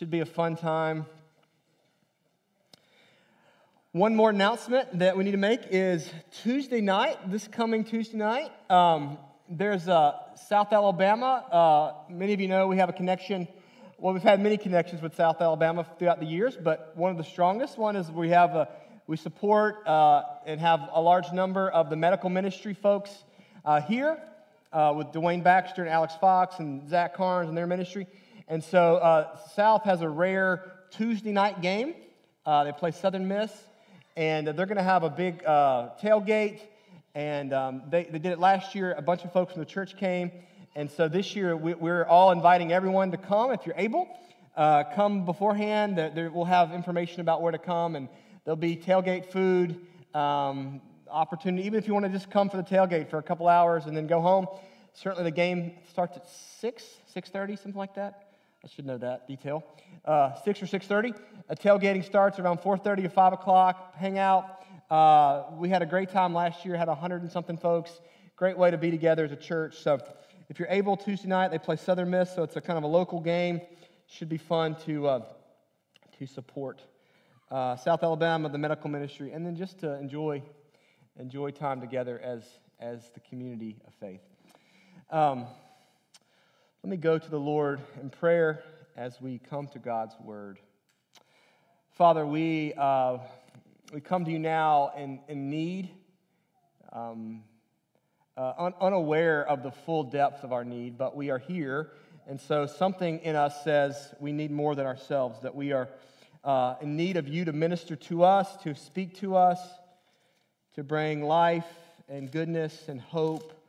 Should be a fun time. One more announcement that we need to make is Tuesday night, this coming Tuesday night, um, there's uh, South Alabama. Uh, many of you know we have a connection. Well, we've had many connections with South Alabama throughout the years, but one of the strongest one is we have a, we support uh, and have a large number of the medical ministry folks uh, here uh, with Dwayne Baxter and Alex Fox and Zach Carnes and their ministry. And so uh, South has a rare Tuesday night game. Uh, they play Southern Miss, and they're going to have a big uh, tailgate. And um, they, they did it last year. A bunch of folks from the church came. And so this year, we, are all inviting everyone to come if you're able. Uh, come beforehand. There, we'll have information about where to come, and there'll be tailgate food. Um, opportunity, even if you want to just come for the tailgate for a couple hours and then go home. Certainly the game starts at 6, 6.30, something like that. I should know that detail. Uh, 6 or 6.30. A tailgating starts around 4.30 or 5 o'clock. Hang out. Uh, we had a great time last year, had 100 and something folks. Great way to be together as a church. So if you're able, Tuesday night, they play Southern Miss, so it's a kind of a local game. Should be fun to, uh, to support. Uh, South Alabama, the medical ministry, and then just to enjoy enjoy time together as, as the community of faith. Um, let me go to the Lord in prayer as we come to God's word. Father, we, uh, we come to you now in, in need, um, uh, un- unaware of the full depth of our need, but we are here. And so something in us says we need more than ourselves, that we are uh, in need of you to minister to us, to speak to us to bring life and goodness and hope.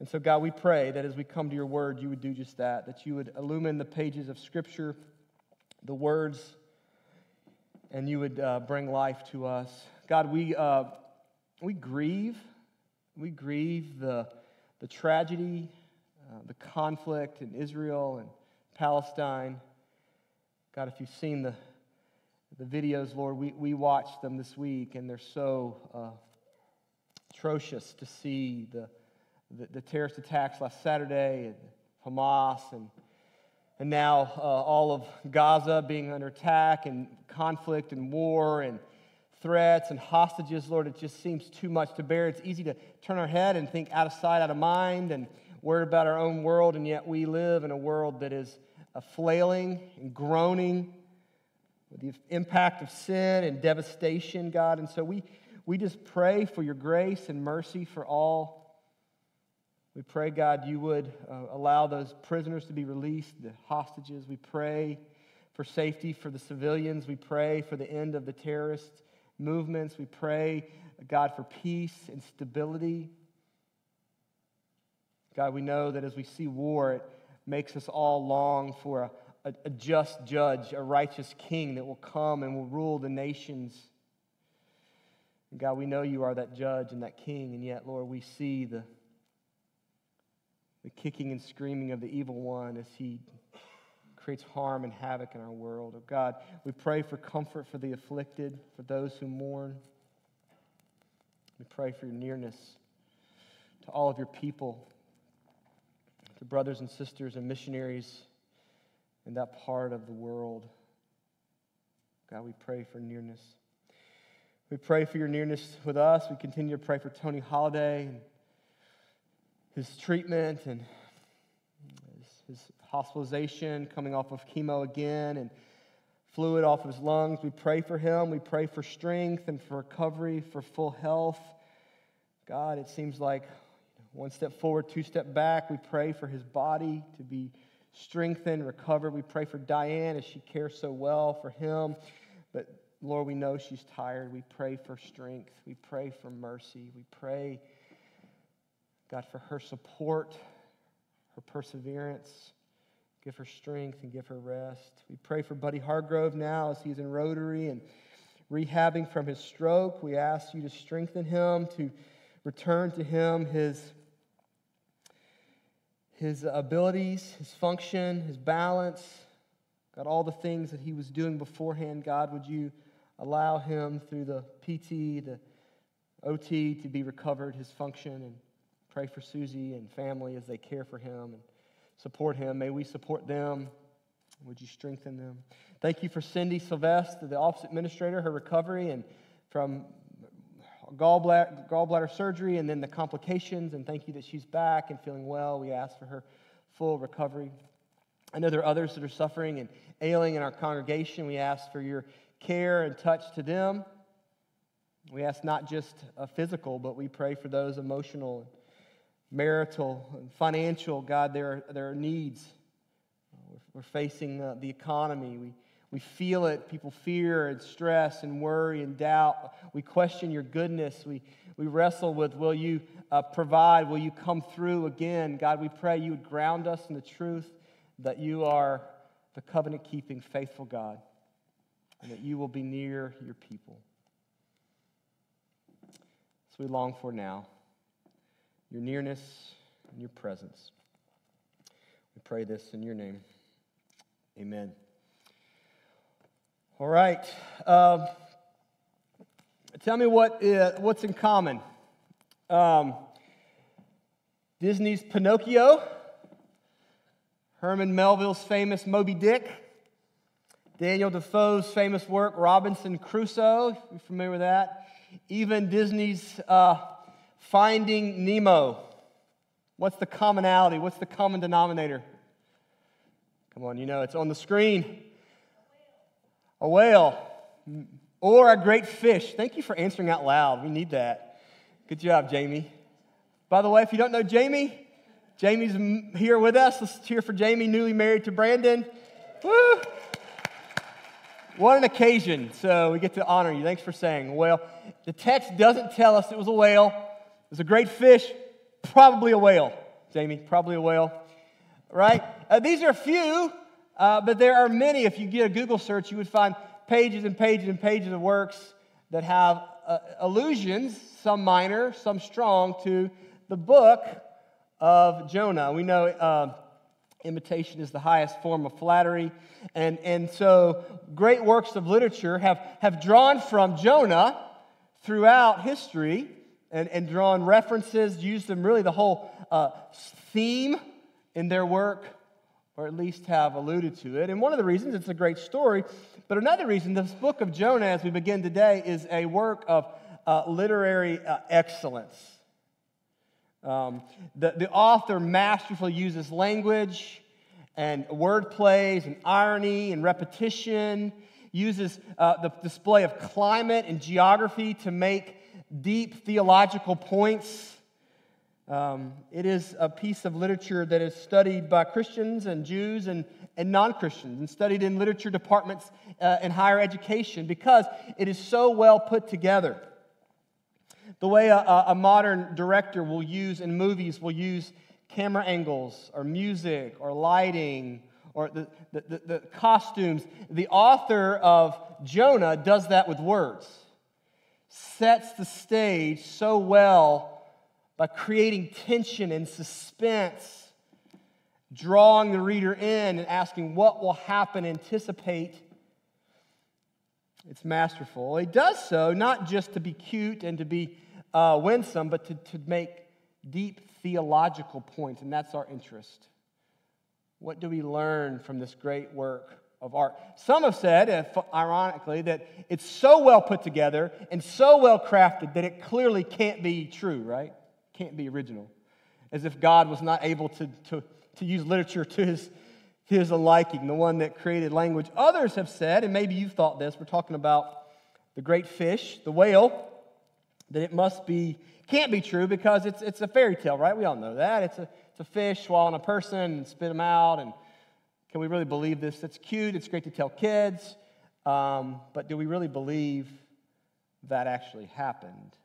And so, God, we pray that as we come to your word, you would do just that, that you would illumine the pages of Scripture, the words, and you would uh, bring life to us. God, we, uh, we grieve. We grieve the, the tragedy, uh, the conflict in Israel and Palestine. God, if you've seen the the videos, Lord, we, we watched them this week, and they're so uh, atrocious to see the, the, the, terrorist attacks last Saturday, and Hamas, and, and now uh, all of Gaza being under attack, and conflict, and war, and threats, and hostages. Lord, it just seems too much to bear. It's easy to turn our head and think out of sight, out of mind, and worry about our own world, and yet we live in a world that is uh, flailing and groaning with the impact of sin and devastation, God. And so we, we just pray for your grace and mercy for all. We pray, God, you would uh, allow those prisoners to be released, the hostages. We pray for safety for the civilians. We pray for the end of the terrorist movements. We pray, God, for peace and stability. God, we know that as we see war, it makes us all long for a, a, a just judge, a righteous king that will come and will rule the nations. God, we know you are that judge and that king, and yet, Lord, we see the, the kicking and screaming of the evil one as he creates harm and havoc in our world. Oh God, we pray for comfort for the afflicted, for those who mourn. We pray for your nearness to all of your people, to brothers and sisters and missionaries in that part of the world. God, we pray for nearness. We pray for your nearness with us. We continue to pray for Tony Holiday his treatment and his, his hospitalization, coming off of chemo again, and fluid off of his lungs. We pray for him. We pray for strength and for recovery, for full health. God, it seems like one step forward, two step back. We pray for his body to be strengthened, recovered. We pray for Diane as she cares so well for him. But Lord, we know she's tired. We pray for strength. We pray for mercy. We pray, God, for her support, her perseverance. Give her strength and give her rest. We pray for Buddy Hargrove now as he's in Rotary and rehabbing from his stroke. We ask you to strengthen him, to return to him his his abilities, his function, his balance, God, all the things that he was doing beforehand, God, would you allow him through the PT, the OT to be recovered, his function, and pray for Susie and family as they care for him and support him. May we support them Would you strengthen them? Thank you for Cindy Sylvester, the office administrator, her recovery, and from gallbladder, gallbladder surgery and then the complications. And thank you that she's back and feeling well. We ask for her full recovery. I know there are others that are suffering and ailing in our congregation. We ask for your care and touch to them. We ask not just physical, but we pray for those emotional, marital, and financial. God, there are, there are needs. We're facing the economy. We, we feel it. People fear and stress and worry and doubt. We question your goodness. We, we wrestle with will you uh, provide? Will you come through again? God, we pray you would ground us in the truth that you are the covenant keeping, faithful God, and that you will be near your people. So we long for now your nearness and your presence. We pray this in your name. Amen. All right. Um, tell me what, uh, what's in common. Um, Disney's Pinocchio, Herman Melville's famous Moby Dick, Daniel Defoe's famous work, Robinson Crusoe. You familiar with that? Even Disney's uh, Finding Nemo. What's the commonality? What's the common denominator? Come on, you know, it's on the screen. A whale or a great fish. Thank you for answering out loud. We need that. Good job, Jamie. By the way, if you don't know Jamie, Jamie's here with us. Let's cheer for Jamie, newly married to Brandon. Woo! What an occasion. So we get to honor you. Thanks for saying. Well, the text doesn't tell us it was a whale. It was a great fish, probably a whale. Jamie, probably a whale. Right? Uh, these are a few, uh, but there are many. If you get a Google search, you would find pages and pages and pages of works that have uh, allusions, some minor, some strong, to the book of Jonah. We know uh, imitation is the highest form of flattery. And, and so great works of literature have, have drawn from Jonah throughout history and, and drawn references, used them really the whole uh, theme in their work, or at least have alluded to it. And one of the reasons it's a great story, but another reason this book of Jonah, as we begin today, is a work of uh, literary uh, excellence. Um, the, the author masterfully uses language and word plays and irony and repetition, uses uh, the display of climate and geography to make deep theological points. Um, it is a piece of literature that is studied by Christians and Jews and, and non Christians and studied in literature departments uh, in higher education because it is so well put together. The way a, a modern director will use in movies will use camera angles or music or lighting or the, the, the, the costumes. The author of Jonah does that with words, sets the stage so well by creating tension and suspense, drawing the reader in and asking what will happen, anticipate. It's masterful. He does so not just to be cute and to be uh, winsome, but to, to make deep theological points, and that's our interest. What do we learn from this great work of art? Some have said, ironically, that it's so well put together and so well crafted that it clearly can't be true, right? Can't be original. As if God was not able to, to, to use literature to his, to his liking, the one that created language. Others have said, and maybe you've thought this, we're talking about the great fish, the whale, that it must be, can't be true because it's, it's a fairy tale, right? We all know that. It's a, it's a fish swallowing a person and spit them out. And can we really believe this? That's cute. It's great to tell kids. Um, but do we really believe that actually happened?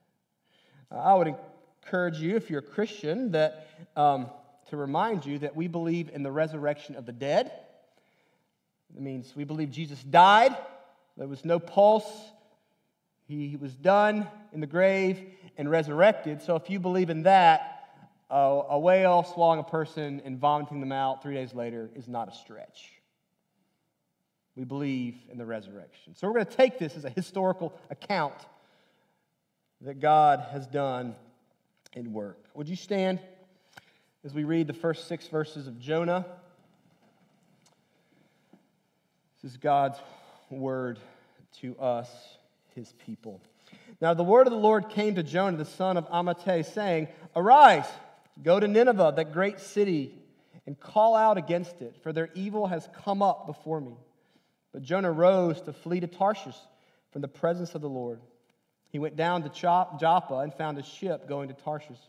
Uh, I would encourage you, if you're a Christian, that um, to remind you that we believe in the resurrection of the dead. It means we believe Jesus died. There was no pulse, he was done in the grave and resurrected. So if you believe in that, a, a whale swallowing a person and vomiting them out three days later is not a stretch. We believe in the resurrection. So we're going to take this as a historical account that God has done in work. Would you stand as we read the first six verses of Jonah? This is God's word to us, his people. Now, the word of the Lord came to Jonah, the son of Amittai, saying, Arise, go to Nineveh, that great city, and call out against it, for their evil has come up before me. But Jonah rose to flee to Tarshish from the presence of the Lord. He went down to Joppa and found a ship going to Tarshish.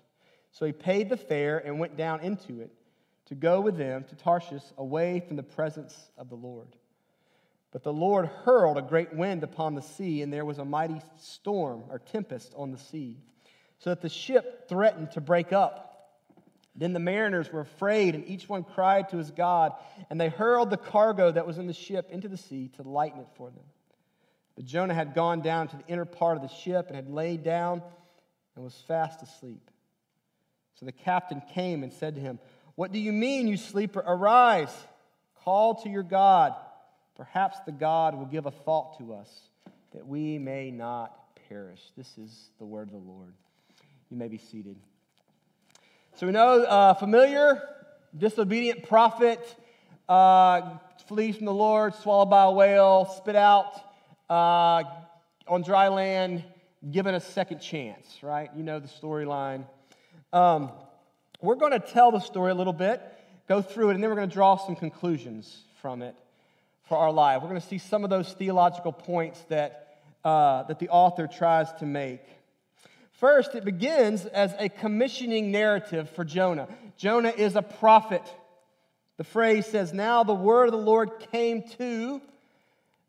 So he paid the fare and went down into it to go with them to Tarshish away from the presence of the Lord. But the Lord hurled a great wind upon the sea, and there was a mighty storm or tempest on the sea, so that the ship threatened to break up. Then the mariners were afraid, and each one cried to his God, and they hurled the cargo that was in the ship into the sea to lighten it for them. But Jonah had gone down to the inner part of the ship and had laid down and was fast asleep. So the captain came and said to him, What do you mean, you sleeper? Arise, call to your God. Perhaps the God will give a thought to us that we may not perish. This is the word of the Lord. You may be seated. So we know uh, familiar, disobedient prophet uh, flees from the Lord, swallowed by a whale, spit out uh, on dry land, given a second chance, right? You know the storyline. Um, we're going to tell the story a little bit, go through it, and then we're going to draw some conclusions from it for our life. We're going to see some of those theological points that, uh, that the author tries to make. First, it begins as a commissioning narrative for Jonah. Jonah is a prophet. The phrase says, Now the word of the Lord came to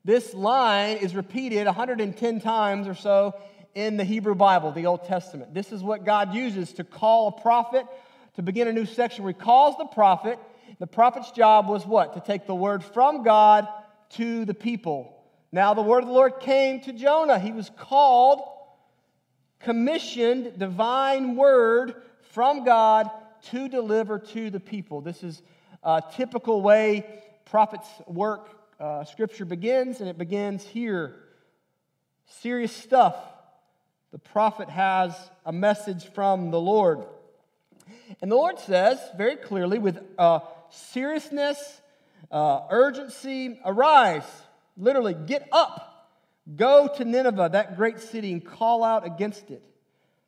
this line is repeated 110 times or so in the Hebrew Bible, the Old Testament. This is what God uses to call a prophet to begin a new section where he calls the prophet. The prophet's job was what? To take the word from God to the people. Now, the word of the Lord came to Jonah. He was called, commissioned, divine word from God to deliver to the people. This is a typical way prophets work uh, scripture begins, and it begins here. Serious stuff. The prophet has a message from the Lord. And the Lord says very clearly, with uh, seriousness, uh, urgency, arise. Literally, get up. Go to Nineveh, that great city, and call out against it,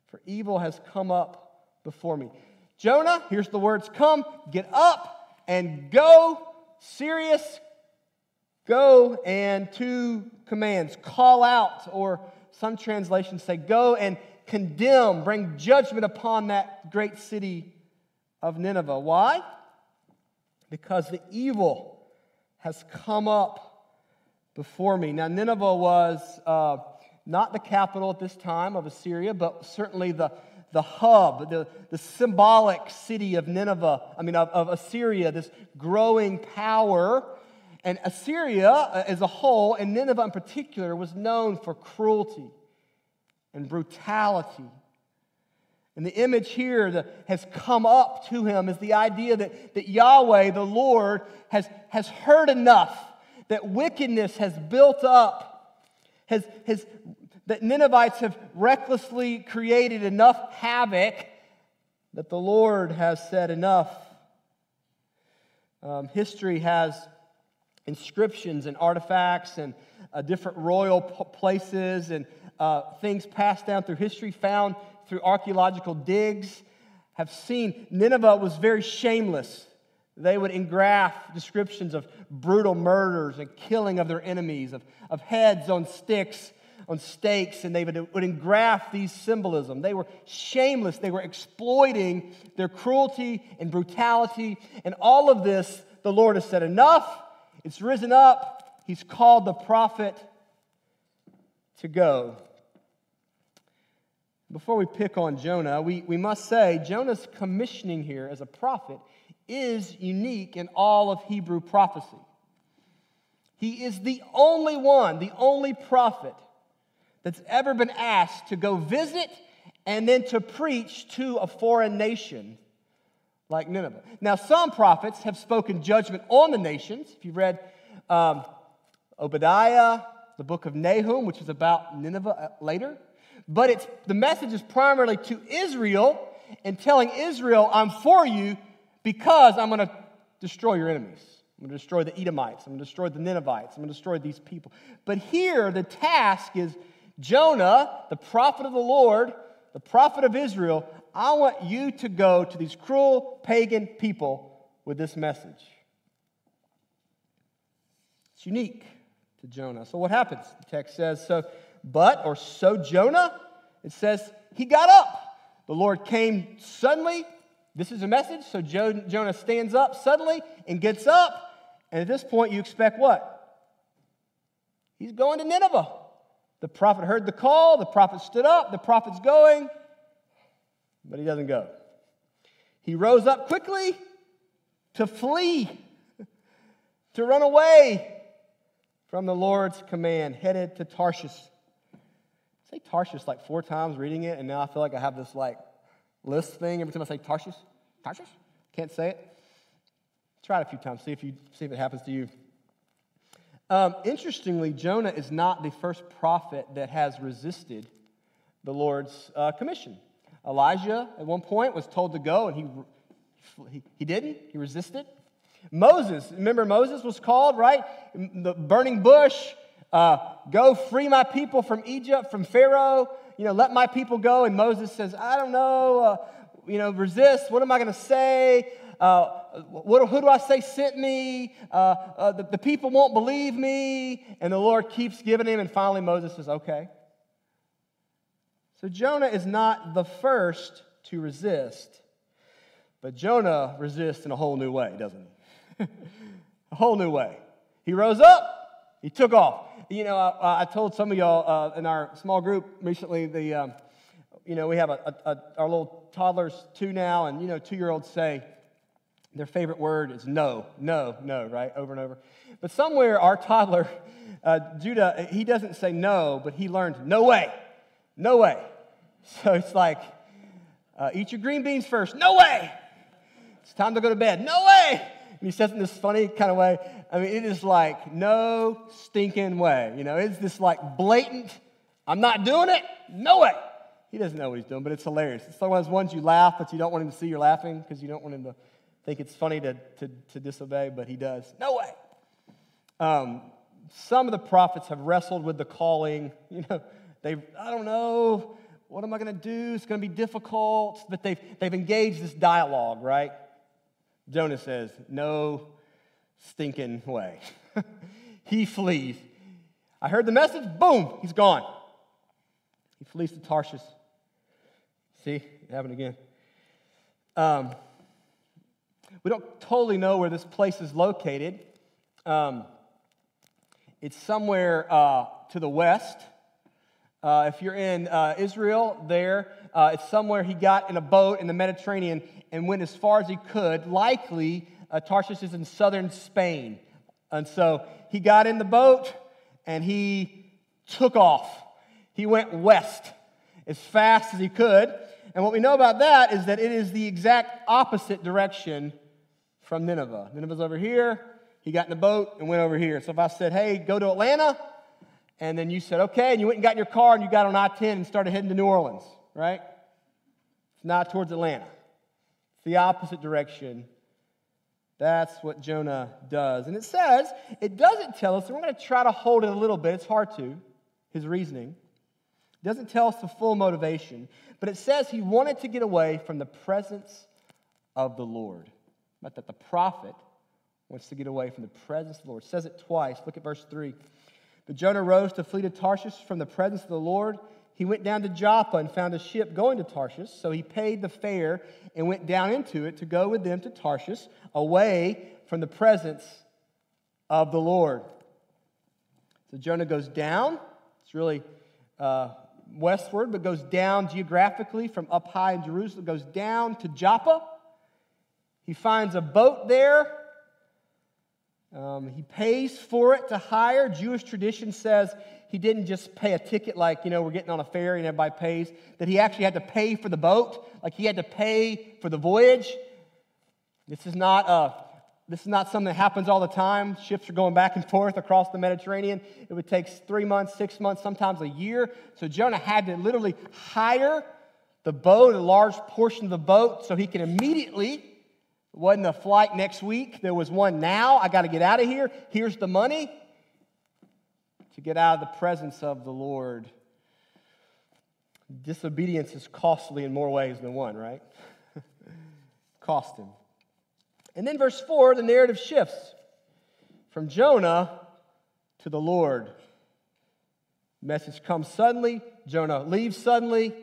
for evil has come up before me. Jonah, here's the words come, get up and go. Serious, Go and two commands call out, or some translations say, go and condemn, bring judgment upon that great city of Nineveh. Why? Because the evil has come up before me. Now, Nineveh was uh, not the capital at this time of Assyria, but certainly the, the hub, the, the symbolic city of Nineveh, I mean, of, of Assyria, this growing power and Assyria uh, as a whole, and Nineveh in particular, was known for cruelty and brutality. And the image here that has come up to him is the idea that, that Yahweh, the Lord, has, has heard enough, that wickedness has built up, has, has, that Ninevites have recklessly created enough havoc that the Lord has said enough. Um, history has inscriptions and artifacts and uh, different royal p- places and uh, things passed down through history, found through archaeological digs, have seen Nineveh was very shameless. They would engraft descriptions of brutal murders and killing of their enemies, of, of heads on sticks, on stakes, and they would, would engraft these symbolism. They were shameless. They were exploiting their cruelty and brutality. And all of this, the Lord has said, enough. It's risen up. He's called the prophet to go. Before we pick on Jonah, we, we must say Jonah's commissioning here as a prophet is unique in all of Hebrew prophecy. He is the only one, the only prophet that's ever been asked to go visit and then to preach to a foreign nation like Nineveh. Now, some prophets have spoken judgment on the nations. If you read um, Obadiah, the book of Nahum, which is about Nineveh uh, later, but it's, the message is primarily to Israel and telling Israel, I'm for you because I'm going to destroy your enemies. I'm going to destroy the Edomites. I'm going to destroy the Ninevites. I'm going to destroy these people. But here, the task is Jonah, the prophet of the Lord, the prophet of Israel, I want you to go to these cruel pagan people with this message. It's unique to Jonah. So what happens? The text says, so, but, or so Jonah, it says, he got up. The Lord came suddenly. This is a message. So Jonah stands up suddenly and gets up. And at this point, you expect what? He's going to Nineveh. The prophet heard the call. The prophet stood up. The prophet's going, but he doesn't go. He rose up quickly to flee, to run away from the Lord's command, headed to Tarshish. I say Tarshish like four times reading it, and now I feel like I have this like list thing every time I say Tarshish. Tarshish? Can't say it. Try it a few times, see if, you, see if it happens to you. Um, interestingly, Jonah is not the first prophet that has resisted the Lord's uh, commission. Elijah, at one point, was told to go, and he, he, he didn't. He resisted. Moses, remember Moses was called, right? The burning bush, uh, go free my people from Egypt, from Pharaoh, you know, let my people go. And Moses says, I don't know, uh, you know, resist. What am I going to say? Uh, what, who do I say sent me? Uh, uh, the, the people won't believe me. And the Lord keeps giving him. And finally, Moses says, okay. So Jonah is not the first to resist, but Jonah resists in a whole new way, doesn't he? a whole new way. He rose up, he took off. You know, I, I told some of y'all uh, in our small group recently, the, um, you know, we have a, a, a, our little toddlers, two now, and, you know, two year olds say, their favorite word is no, no, no, right? Over and over. But somewhere, our toddler, uh, Judah, he doesn't say no, but he learned no way, no way. So it's like, uh, eat your green beans first. No way. It's time to go to bed. No way. And he says in this funny kind of way. I mean, it is like no stinking way. You know, it's this like blatant, I'm not doing it. No way. He doesn't know what he's doing, but it's hilarious. It's one of those ones you laugh, but you don't want him to see you're laughing because you don't want him to think it's funny to, to, to disobey, but he does. No way. Um, some of the prophets have wrestled with the calling. You know, they've, I don't know, what am I going to do? It's going to be difficult. But they've, they've engaged this dialogue, right? Jonah says, No stinking way. he flees. I heard the message, boom, he's gone. He flees to Tarshish. See, it happened again. Um, we don't totally know where this place is located. Um, it's somewhere uh, to the west. Uh, if you're in uh, Israel, there, uh, it's somewhere he got in a boat in the Mediterranean and went as far as he could. Likely, uh, Tarshish is in southern Spain. And so he got in the boat and he took off. He went west as fast as he could. And what we know about that is that it is the exact opposite direction from Nineveh. Nineveh's over here. He got in the boat and went over here. So if I said, hey, go to Atlanta, and then you said, okay, and you went and got in your car and you got on I 10 and started heading to New Orleans, right? It's not towards Atlanta, it's the opposite direction. That's what Jonah does. And it says, it doesn't tell us, and we're going to try to hold it a little bit, it's hard to, his reasoning. It doesn't tell us the full motivation, but it says he wanted to get away from the presence of the Lord. But that the prophet wants to get away from the presence of the Lord. It says it twice. Look at verse 3. But Jonah rose to flee to Tarshish from the presence of the Lord. He went down to Joppa and found a ship going to Tarshish. So he paid the fare and went down into it to go with them to Tarshish, away from the presence of the Lord. So Jonah goes down. It's really uh, westward, but goes down geographically from up high in Jerusalem, goes down to Joppa. He finds a boat there um, he pays for it to hire. Jewish tradition says he didn't just pay a ticket like, you know, we're getting on a ferry and everybody pays, that he actually had to pay for the boat, like he had to pay for the voyage. This is not a, this is not something that happens all the time. Ships are going back and forth across the Mediterranean. It would take three months, six months, sometimes a year. So Jonah had to literally hire the boat, a large portion of the boat, so he can immediately wasn't a flight next week, there was one now. I got to get out of here. Here's the money to get out of the presence of the Lord. Disobedience is costly in more ways than one, right? Cost him. And then, verse 4, the narrative shifts from Jonah to the Lord. Message comes suddenly. Jonah leaves suddenly.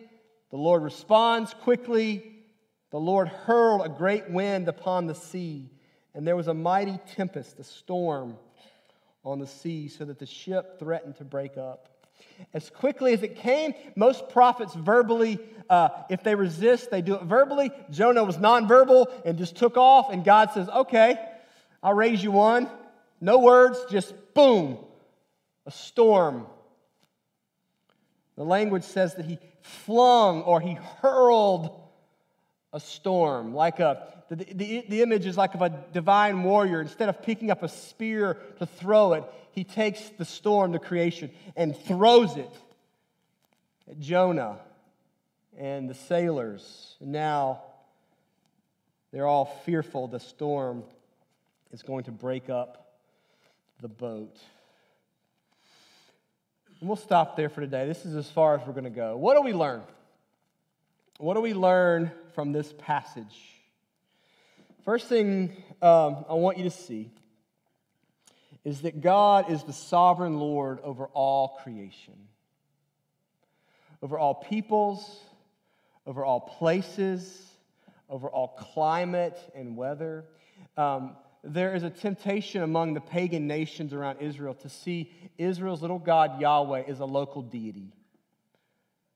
The Lord responds quickly. The Lord hurled a great wind upon the sea, and there was a mighty tempest, a storm on the sea, so that the ship threatened to break up. As quickly as it came, most prophets verbally, uh, if they resist, they do it verbally. Jonah was nonverbal and just took off, and God says, Okay, I'll raise you one. No words, just boom, a storm. The language says that he flung or he hurled a storm, like a the, the, the, image is like of a divine warrior. Instead of picking up a spear to throw it, he takes the storm, the creation, and throws it at Jonah and the sailors. now they're all fearful the storm is going to break up the boat. And we'll stop there for today. This is as far as we're going to go. What do we learn? What do we learn from this passage? First thing um, I want you to see is that God is the sovereign Lord over all creation, over all peoples, over all places, over all climate and weather. Um, there is a temptation among the pagan nations around Israel to see Israel's little God, Yahweh, as a local deity.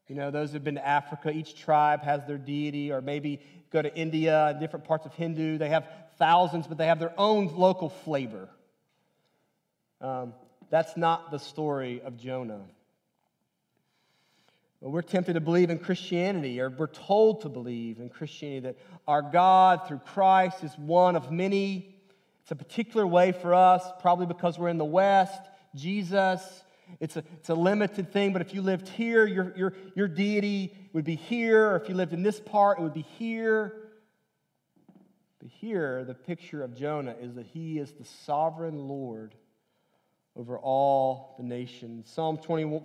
You know, those who've been to Africa, each tribe has their deity, or maybe go to India, and different parts of Hindu, they have thousands, but they have their own local flavor. Um, that's not the story of Jonah. But We're tempted to believe in Christianity, or we're told to believe in Christianity that our God through Christ is one of many it's a particular way for us, probably because we're in the West. Jesus, it's a, it's a limited thing, but if you lived here, your, your, your deity would be here, or if you lived in this part, it would be here. But here, the picture of Jonah is that he is the sovereign Lord over all the nations. Psalm 20,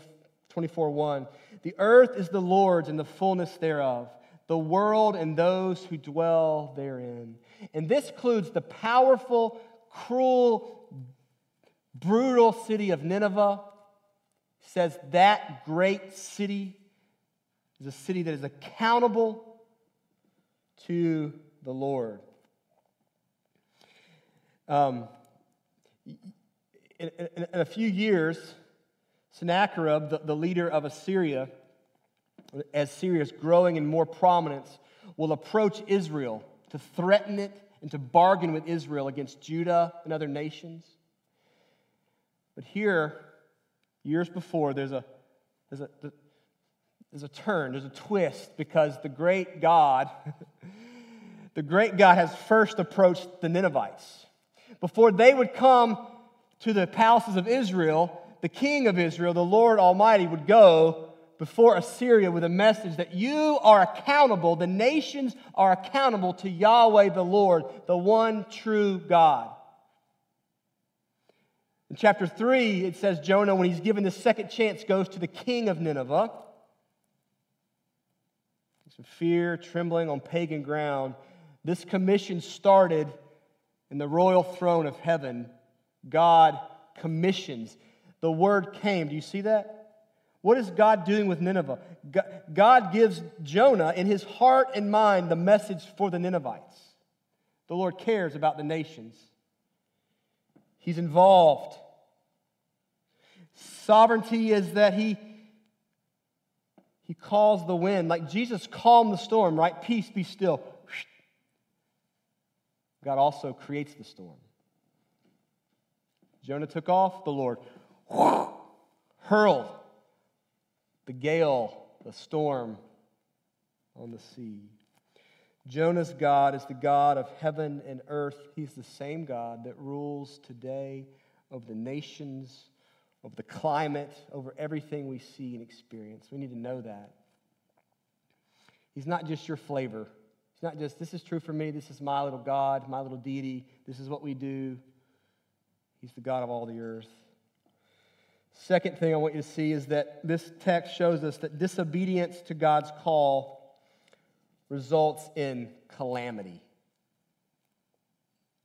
24 1 The earth is the Lord's and the fullness thereof, the world and those who dwell therein. And this includes the powerful, cruel, brutal city of Nineveh. says that great city is a city that is accountable to the Lord. Um, in, in, in, a few years, Sennacherib, the, the leader of Assyria, as is growing in more prominence, will approach Israel to threaten it and to bargain with Israel against Judah and other nations. But here, years before, there's a, there's a, there's a turn, there's a twist, because the great God, the great God has first approached the Ninevites. Before they would come to the palaces of Israel, the king of Israel, the Lord Almighty, would go before Assyria with a message that you are accountable, the nations are accountable to Yahweh the Lord, the one true God. In chapter 3, it says Jonah, when he's given the second chance, goes to the king of Nineveh. Some fear, trembling on pagan ground. This commission started in the royal throne of heaven. God commissions. The word came. Do you see that? What is God doing with Nineveh? God gives Jonah in his heart and mind the message for the Ninevites. The Lord cares about the nations, He's involved. Sovereignty is that He he calls the wind, like Jesus calmed the storm, right? Peace, be still. God also creates the storm. Jonah took off, the Lord hurled the gale, the storm on the sea. Jonah's God is the God of heaven and earth. He's the same God that rules today over the nations, over the climate, over everything we see and experience. We need to know that. He's not just your flavor, He's not just, this is true for me, this is my little God, my little deity, this is what we do. He's the God of all the earth. Second thing I want you to see is that this text shows us that disobedience to God's call results in calamity.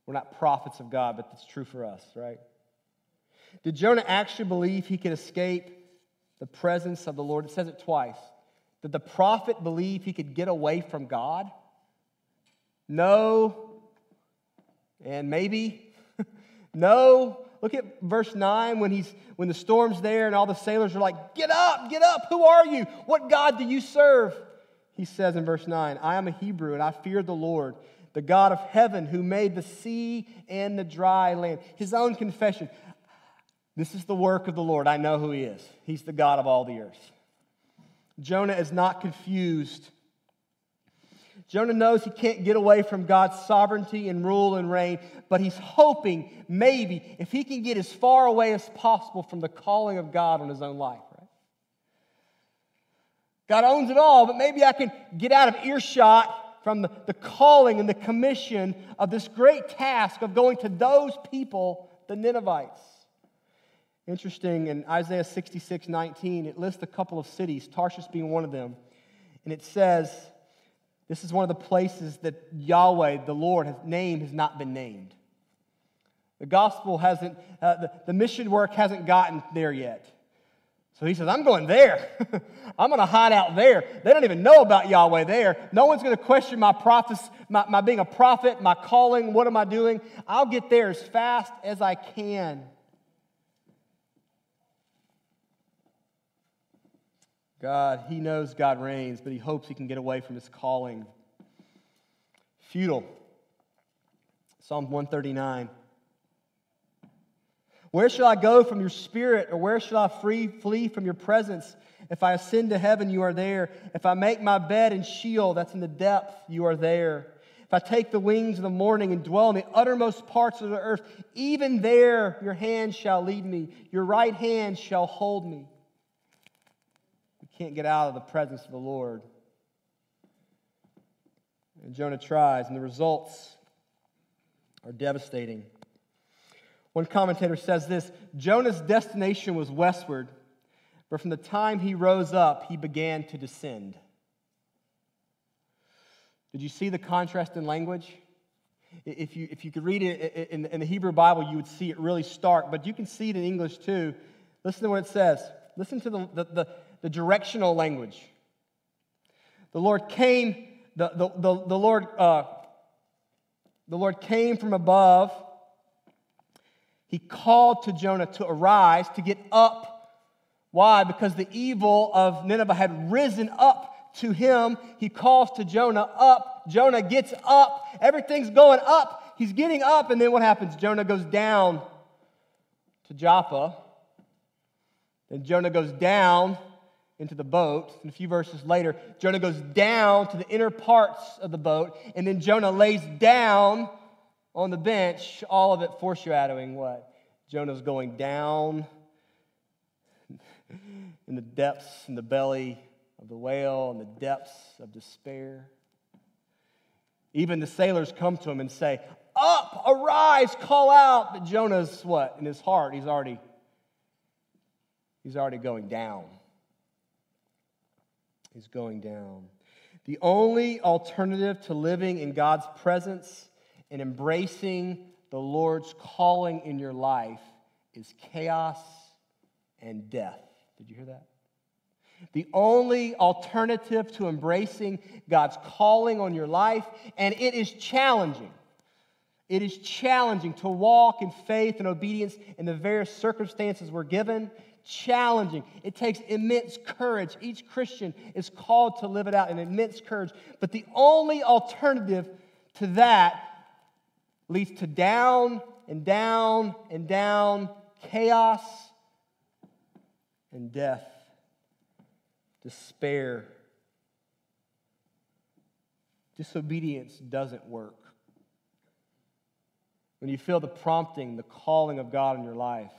We're not prophets of God, but it's true for us, right? Did Jonah actually believe he could escape the presence of the Lord? It says it twice. Did the prophet believe he could get away from God? No. And maybe. No. Look at verse 9 when, he's, when the storm's there and all the sailors are like, Get up, get up. Who are you? What God do you serve? He says in verse 9, I am a Hebrew and I fear the Lord, the God of heaven who made the sea and the dry land. His own confession. This is the work of the Lord. I know who he is. He's the God of all the earth. Jonah is not confused. Jonah knows he can't get away from God's sovereignty and rule and reign, but he's hoping maybe if he can get as far away as possible from the calling of God on his own life, right? God owns it all, but maybe I can get out of earshot from the, the calling and the commission of this great task of going to those people, the Ninevites. Interesting, in Isaiah 66 19, it lists a couple of cities, Tarshish being one of them. And it says, This is one of the places that Yahweh, the Lord, his name has not been named. The gospel hasn't, uh, the, the mission work hasn't gotten there yet. So he says, I'm going there. I'm going to hide out there. They don't even know about Yahweh there. No one's going to question my, prophes- my, my being a prophet, my calling, what am I doing? I'll get there as fast as I can. God, he knows God reigns, but he hopes he can get away from his calling. Futile. Psalm 139. Where shall I go from your spirit, or where shall I free, flee from your presence? If I ascend to heaven, you are there. If I make my bed in Sheol, that's in the depth, you are there. If I take the wings of the morning and dwell in the uttermost parts of the earth, even there your hand shall lead me, your right hand shall hold me can't get out of the presence of the Lord. And Jonah tries, and the results are devastating. One commentator says this Jonah's destination was westward, but from the time he rose up, he began to descend. Did you see the contrast in language? If you, if you could read it in, the Hebrew Bible, you would see it really stark, but you can see it in English too. Listen to what it says. Listen to the, the, the, the directional language. The Lord came, the, the, the, the Lord, uh, the Lord came from above. He called to Jonah to arise, to get up. Why? Because the evil of Nineveh had risen up to him. He calls to Jonah up. Jonah gets up. Everything's going up. He's getting up. And then what happens? Jonah goes down to Joppa. Then Jonah goes down into the boat. And a few verses later, Jonah goes down to the inner parts of the boat, and then Jonah lays down on the bench, all of it foreshadowing what? Jonah's going down in the depths, in the belly of the whale, in the depths of despair. Even the sailors come to him and say, Up, arise, call out. But Jonah's what? In his heart, he's already, he's already going down is going down. The only alternative to living in God's presence and embracing the Lord's calling in your life is chaos and death. Did you hear that? The only alternative to embracing God's calling on your life, and it is challenging. It is challenging to walk in faith and obedience in the various circumstances we're given challenging. It takes immense courage. Each Christian is called to live it out in immense courage. But the only alternative to that leads to down and down and down chaos and death, despair. Disobedience doesn't work. When you feel the prompting, the calling of God in your life,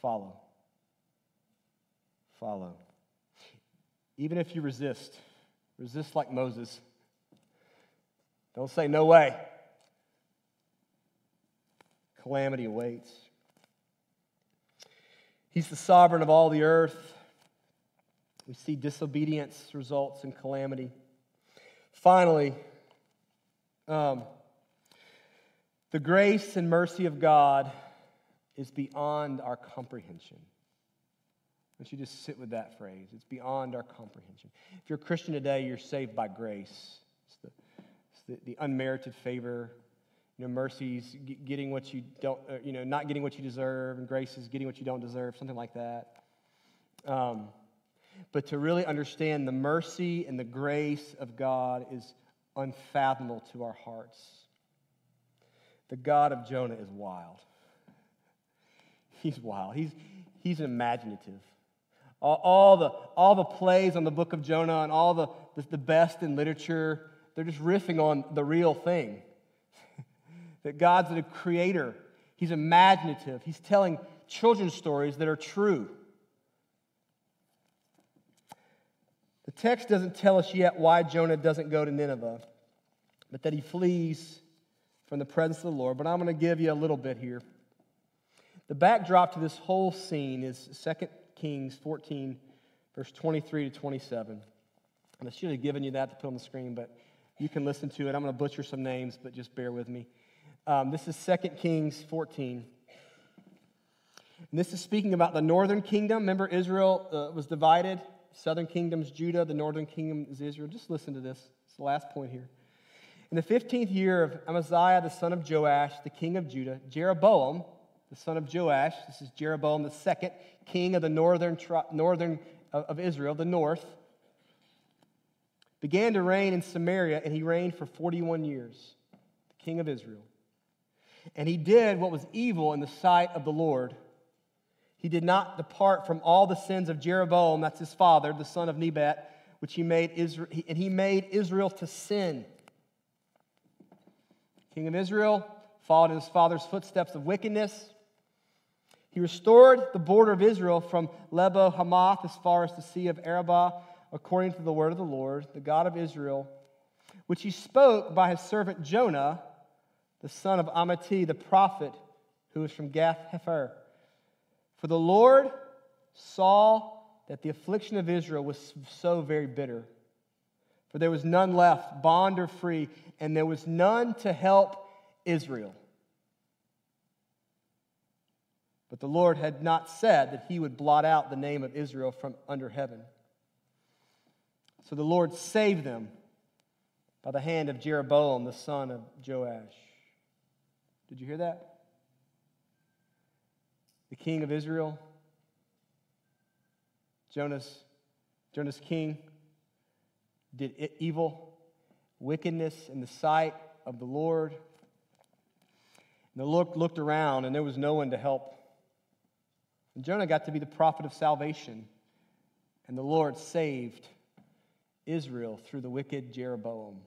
follow. Follow. Even if you resist, Resist like Moses. Don't say, no way. Calamity awaits. He's the sovereign of all the earth. We see disobedience results in calamity. Finally, um, the grace and mercy of God is beyond our comprehension. Want you just sit with that phrase. It's beyond our comprehension. If you're a Christian today, you're saved by grace. It's the, it's the, the unmerited favor. You know, mercy is getting what you don't, uh, you know, not getting what you deserve, and grace is getting what you don't deserve, something like that. Um, but to really understand the mercy and the grace of God is unfathomable to our hearts. The God of Jonah is wild. He's wild. He's, he's imaginative. All, all, the, all the plays on the book of Jonah and all the, the, the best in literature, they're just riffing on the real thing. that God's the creator, He's imaginative, He's telling children's stories that are true. The text doesn't tell us yet why Jonah doesn't go to Nineveh, but that he flees from the presence of the Lord. But I'm going to give you a little bit here. The backdrop to this whole scene is 2 Kings 14, verse 23 to 27. And I should have given you that to put on the screen, but you can listen to it. I'm going to butcher some names, but just bear with me. Um, this is 2 Kings 14. And this is speaking about the northern kingdom. Remember, Israel uh, was divided. Southern kingdom's Judah, the northern kingdom is Israel. Just listen to this. It's the last point here. In the 15th year of Amaziah, the son of Joash, the king of Judah, Jeroboam, the son of Joash, this is Jeroboam the second, king of the northern, northern of Israel, the north, began to reign in Samaria, and he reigned for 41 years, the king of Israel. And he did what was evil in the sight of the Lord. He did not depart from all the sins of Jeroboam, that's his father, the son of Nebat, which he made Israel, and he made Israel to sin. King of Israel followed in his father's footsteps of wickedness he restored the border of Israel from Lebo Hamath as far as the Sea of Arabah, according to the word of the Lord, the God of Israel, which he spoke by his servant Jonah, the son of Amittai, the prophet, who was from Gath Hepher. For the Lord saw that the affliction of Israel was so very bitter. For there was none left, bond or free, and there was none to help Israel. But the Lord had not said that he would blot out the name of Israel from under heaven. So the Lord saved them by the hand of Jeroboam, the son of Joash. Did you hear that? The king of Israel, Jonah's, Jonah's king, did evil, wickedness in the sight of the Lord. And the Lord looked around, and there was no one to help and Jonah got to be the prophet of salvation, and the Lord saved Israel through the wicked Jeroboam.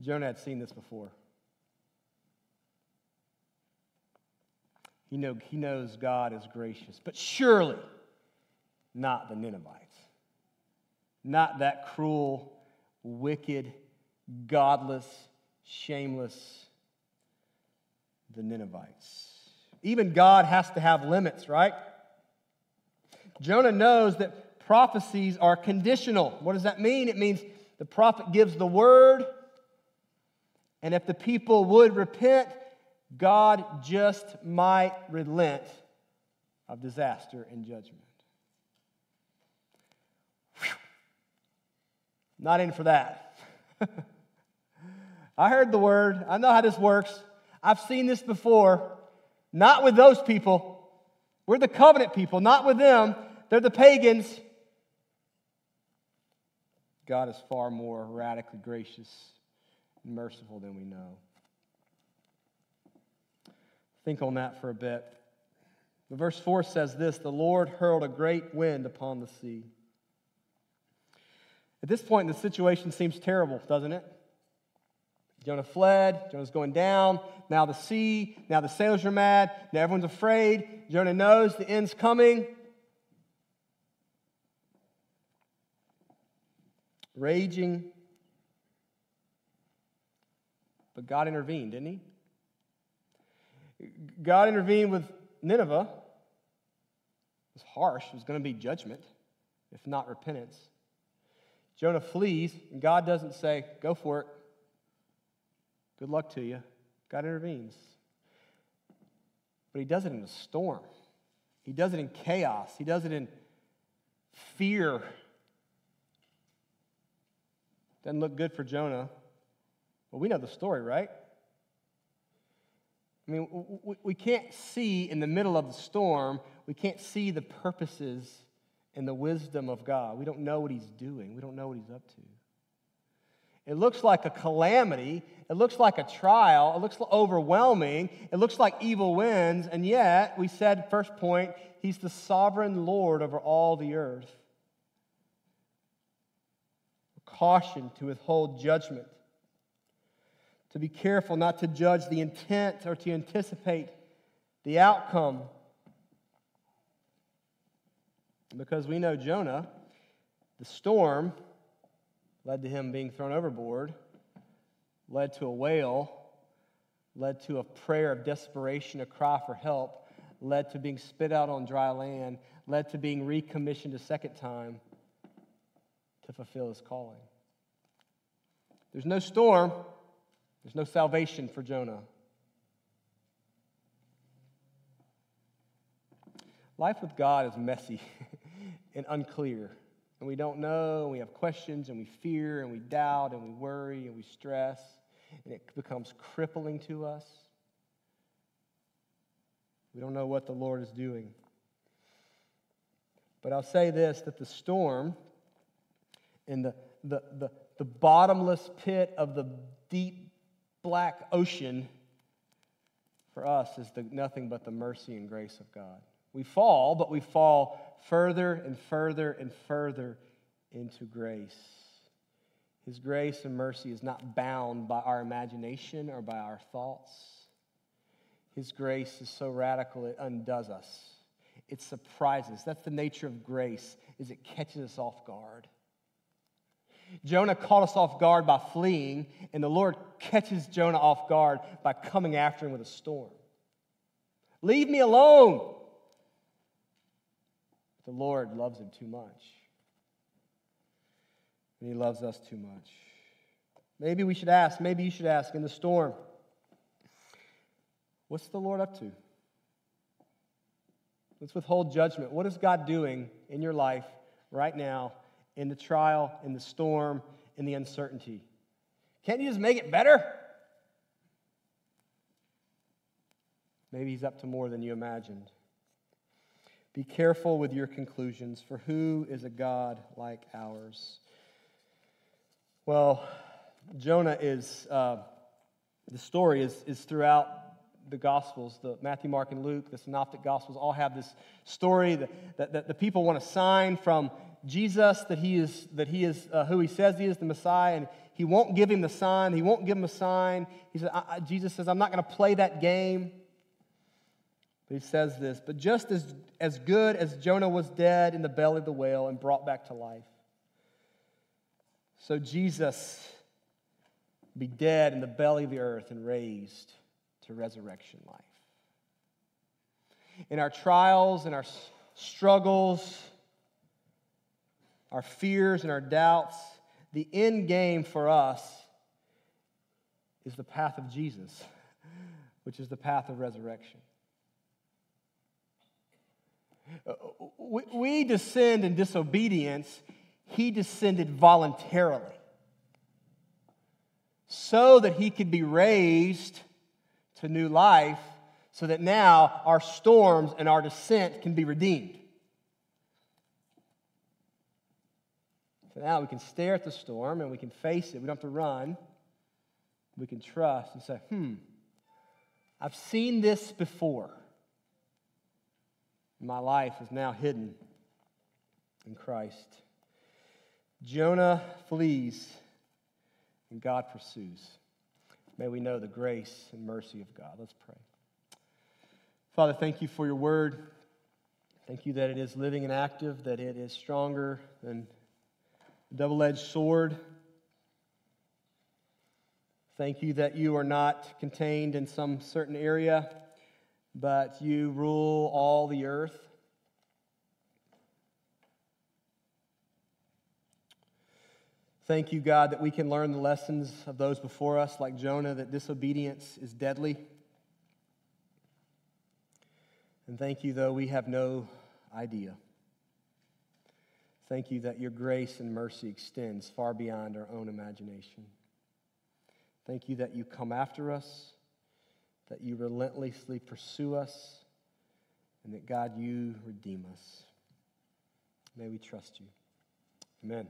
Jonah had seen this before. He, know, he knows God is gracious, but surely not the Ninevites. Not that cruel, wicked, godless, shameless, the Ninevites. Even God has to have limits, right? Jonah knows that prophecies are conditional. What does that mean? It means the prophet gives the word, and if the people would repent, God just might relent of disaster and judgment. Not in for that. I heard the word. I know how this works. I've seen this before. Not with those people. We're the covenant people, not with them. They're the pagans. God is far more radically gracious and merciful than we know. Think on that for a bit. The verse 4 says this The Lord hurled a great wind upon the sea. At this point, the situation seems terrible, doesn't it? Jonah fled. Jonah's going down. Now the sea. Now the sailors are mad. Now everyone's afraid. Jonah knows the end's coming. raging. But God intervened, didn't He? God intervened with Nineveh. It was harsh, it was going to be judgment, if not repentance. Jonah flees, and God doesn't say, Go for it. Good luck to you. God intervenes. But He does it in a storm, He does it in chaos, He does it in fear. Doesn't look good for Jonah. Well, we know the story, right? I mean, we can't see in the middle of the storm, we can't see the purposes and the wisdom of God. We don't know what He's doing, we don't know what He's up to. It looks like a calamity. It looks like a trial. It looks overwhelming. It looks like evil wins. And yet, we said, first point, He's the sovereign Lord over all the earth. Caution to withhold judgment to be careful not to judge the intent or to anticipate the outcome. Because we know Jonah, the storm led to him being thrown overboard, led to a whale, led to a prayer of desperation, a cry for help, led to being spit out on dry land, led to being recommissioned a second time to fulfill his calling. There's no storm there's no salvation for Jonah. Life with God is messy and unclear. And we don't know, and we have questions, and we fear, and we doubt, and we worry, and we stress, and it becomes crippling to us. We don't know what the Lord is doing. But I'll say this that the storm and the, the, the, the bottomless pit of the deep black ocean for us is the, nothing but the mercy and grace of God. We fall, but we fall further and further and further into grace. His grace and mercy is not bound by our imagination or by our thoughts. His grace is so radical it undoes us. It surprises. Us. That's the nature of grace, is it catches us off guard. Jonah caught us off guard by fleeing, and the Lord catches Jonah off guard by coming after him with a storm. Leave me alone. The Lord loves him too much. And he loves us too much. Maybe we should ask, maybe you should ask in the storm, what's the Lord up to? Let's withhold judgment. What is God doing in your life right now in the trial, in the storm, in the uncertainty. Can't you just make it better? Maybe he's up to more than you imagined. Be careful with your conclusions, for who is a God like ours? Well, Jonah is, uh, the story is, is throughout the Gospels, the Matthew, Mark, and Luke, the Synoptic Gospels, all have this story that, that, that the people want a sign from Jesus that he is, that he is uh, who he says he is, the Messiah, and he won't give him the sign. He won't give him a sign. He said, Jesus says, I'm not going to play that game. But he says this, but just as, as good as Jonah was dead in the belly of the whale and brought back to life, so Jesus be dead in the belly of the earth and raised to resurrection life. In our trials and our struggles, our fears and our doubts, the end game for us is the path of Jesus, which is the path of resurrection. Uh, we descend in disobedience, he descended voluntarily so that he could be raised to new life, so that now our storms and our descent can be redeemed. So now we can stare at the storm and we can face it. We don't have to run. We can trust and say, hmm, I've seen this before. My life is now hidden in Christ. Jonah flees and God pursues. May we know the grace and mercy of God. Let's pray. Father, thank you for your word. Thank you that it is living and active, that it is stronger than a double edged sword. Thank you that you are not contained in some certain area, but you rule all the earth. Thank you, God, that we can learn the lessons of those before us, like Jonah, that disobedience is deadly. And thank you, though we have no idea. Thank you that your grace and mercy extends far beyond our own imagination. Thank you that you come after us, that you relentlessly pursue us, and that, God, you redeem us. May we trust you. Amen.